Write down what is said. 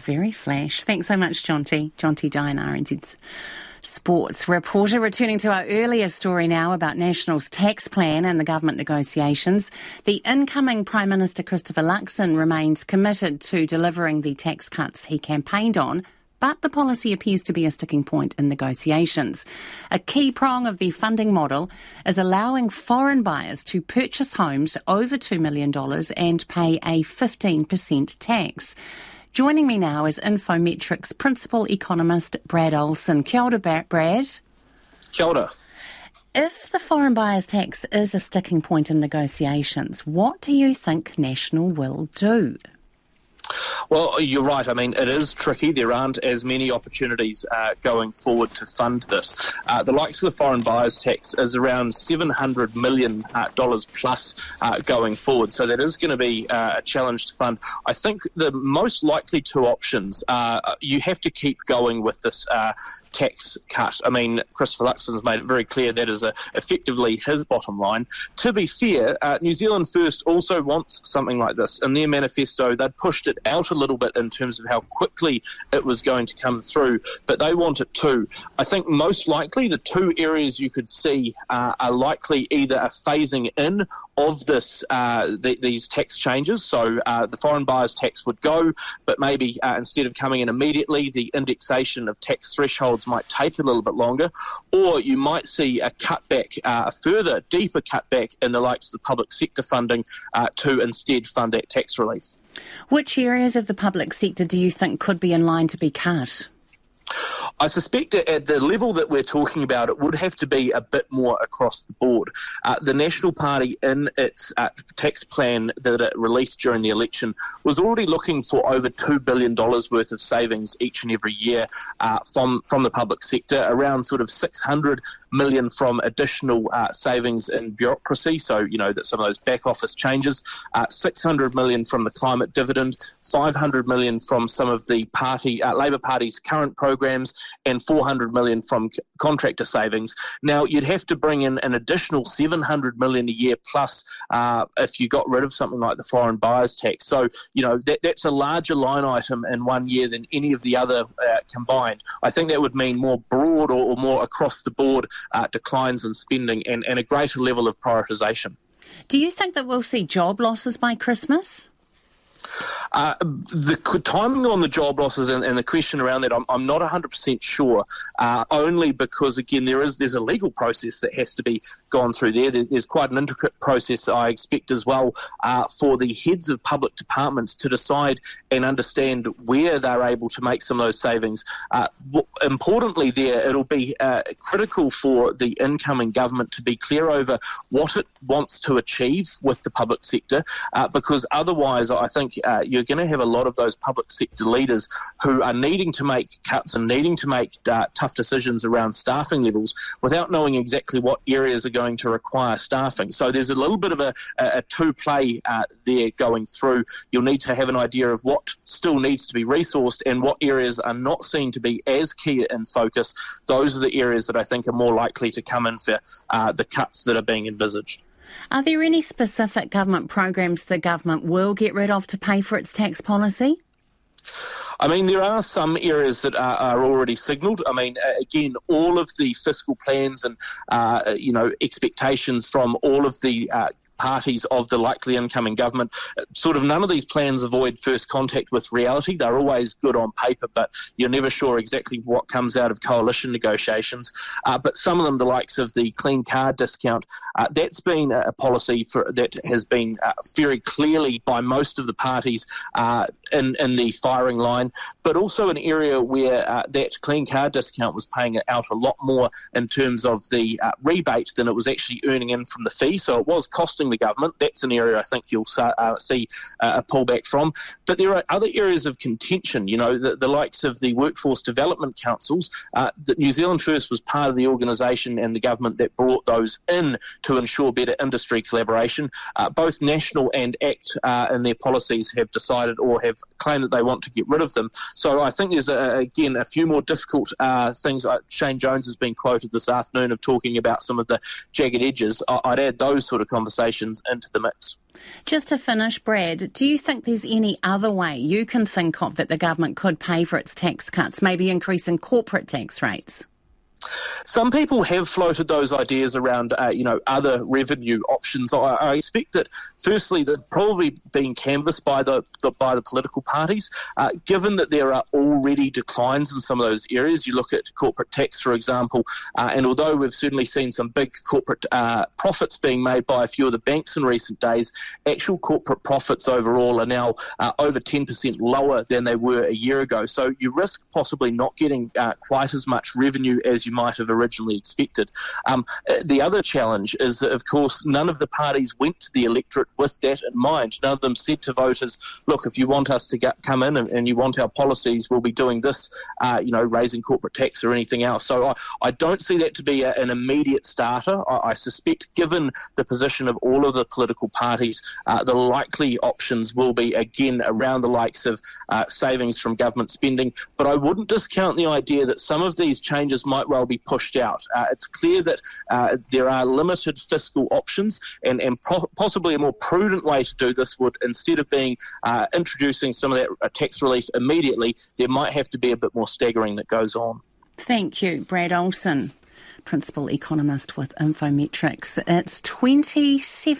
very flash. Thanks so much, Jonty. Jonty Dine, RNZ's sports reporter. Returning to our earlier story now about National's tax plan and the government negotiations. The incoming Prime Minister Christopher Luxon remains committed to delivering the tax cuts he campaigned on but the policy appears to be a sticking point in negotiations. A key prong of the funding model is allowing foreign buyers to purchase homes over $2 million and pay a 15% tax. Joining me now is Infometrics principal economist Brad Olsen. Kia ora, Brad. Kia ora. If the foreign buyers tax is a sticking point in negotiations, what do you think National will do? Well, you're right. I mean, it is tricky. There aren't as many opportunities uh, going forward to fund this. Uh, the likes of the foreign buyers tax is around $700 million uh, plus uh, going forward. So that is going to be uh, a challenge to fund. I think the most likely two options are you have to keep going with this tax cut. I mean, Christopher Luxon's made it very clear that is a, effectively his bottom line. To be fair, uh, New Zealand First also wants something like this. In their manifesto, they'd pushed it out a little bit in terms of how quickly it was going to come through, but they want it too. I think most likely the two areas you could see uh, are likely either a phasing in of this uh, these tax changes. So uh, the foreign buyers tax would go, but maybe uh, instead of coming in immediately, the indexation of tax thresholds might take a little bit longer, or you might see a cutback, uh, a further deeper cutback in the likes of the public sector funding uh, to instead fund that tax relief. Which areas of the public sector do you think could be in line to be cut? I suspect at the level that we're talking about, it would have to be a bit more across the board. Uh, the National Party, in its uh, tax plan that it released during the election, was already looking for over $2 billion worth of savings each and every year uh, from, from the public sector, around sort of 600 million from additional uh, savings in bureaucracy, so, you know, that some of those back office changes, uh, 600 million from the climate dividend, 500 million from some of the party, uh, Labour Party's current programs, and 400 million from contractor savings. Now, you'd have to bring in an additional 700 million a year plus uh, if you got rid of something like the foreign buyers tax. So, you know, that, that's a larger line item in one year than any of the other uh, combined. I think that would mean more broad or, or more across the board uh, declines in spending and, and a greater level of prioritisation. Do you think that we'll see job losses by Christmas? Uh, the timing on the job losses and, and the question around that, I'm, I'm not 100% sure. Uh, only because again, there is there's a legal process that has to be gone through there. There's quite an intricate process I expect as well uh, for the heads of public departments to decide and understand where they're able to make some of those savings. Uh, importantly, there it'll be uh, critical for the incoming government to be clear over what it wants to achieve with the public sector, because otherwise, I think you you're going to have a lot of those public sector leaders who are needing to make cuts and needing to make uh, tough decisions around staffing levels without knowing exactly what areas are going to require staffing. So there's a little bit of a, a two play uh, there going through. You'll need to have an idea of what still needs to be resourced and what areas are not seen to be as key in focus. Those are the areas that I think are more likely to come in for uh, the cuts that are being envisaged. Are there any specific government programs the government will get rid of to pay for its tax policy? I mean, there are some areas that are, are already signalled. I mean, again, all of the fiscal plans and uh, you know expectations from all of the uh, parties of the likely incoming government. Sort of none of these plans avoid first contact with reality. They're always good on paper, but you're never sure exactly what comes out of coalition negotiations. Uh, but some of them, the likes of the clean car discount, uh, that's been a policy for, that has been uh, very clearly by most of the parties uh, in, in the firing line, but also an area where uh, that clean car discount was paying out a lot more in terms of the uh, rebate than it was actually earning in from the fee. So it was costing the government. That's an area I think you'll uh, see uh, a pullback from. But there are other areas of contention, you know, the, the likes of the workforce development councils. Uh, that New Zealand First was part of the organisation and the government that brought those in to ensure better industry collaboration. Uh, both National and ACT in their policies have decided or have claimed that they want to get rid of them. So I think there's a, again a few more difficult things. Shane Jones has been quoted this afternoon of talking about some of the jagged edges. I'd add those sort of conversations into the mix. Just to finish, Brad, do you think there's any other way you can think of that the government could pay for its tax cuts, maybe increasing corporate tax rates? Some people have floated those ideas around, uh, you know, other revenue options. I, I, expect that, firstly, they're probably being canvassed by the, the by the political parties. Uh, given that there are already declines in some of those areas, you look at corporate tax, for example, uh, and although we've certainly seen some big corporate uh, profits being made by a few of the banks in recent days, actual corporate profits overall are now uh, over 10% lower than they were a year ago. So you risk possibly not getting uh, quite as much revenue as you you might have originally expected. Um, the other challenge is that, of course, none of the parties went to the electorate with that in mind. None of them said to voters, look, if you want us to get, come in and, and, you want our policies, we'll be doing this, uh, you know, raising corporate tax or anything else. So I, I don't see that to be a, an immediate starter. I, I, suspect, given the position of all of the political parties, uh, the likely options will be, again, around the likes of uh, savings from government spending. But I wouldn't discount the idea that some of these changes might well be pushed out. Uh, it's clear that uh, there are limited fiscal options, and, and po- possibly a more prudent way to do this would, instead of being uh, introducing some of that uh, tax relief immediately, there might have to be a bit more staggering that goes on. Thank you, Brad Olsen, Principal Economist with Infometrics. It's 27.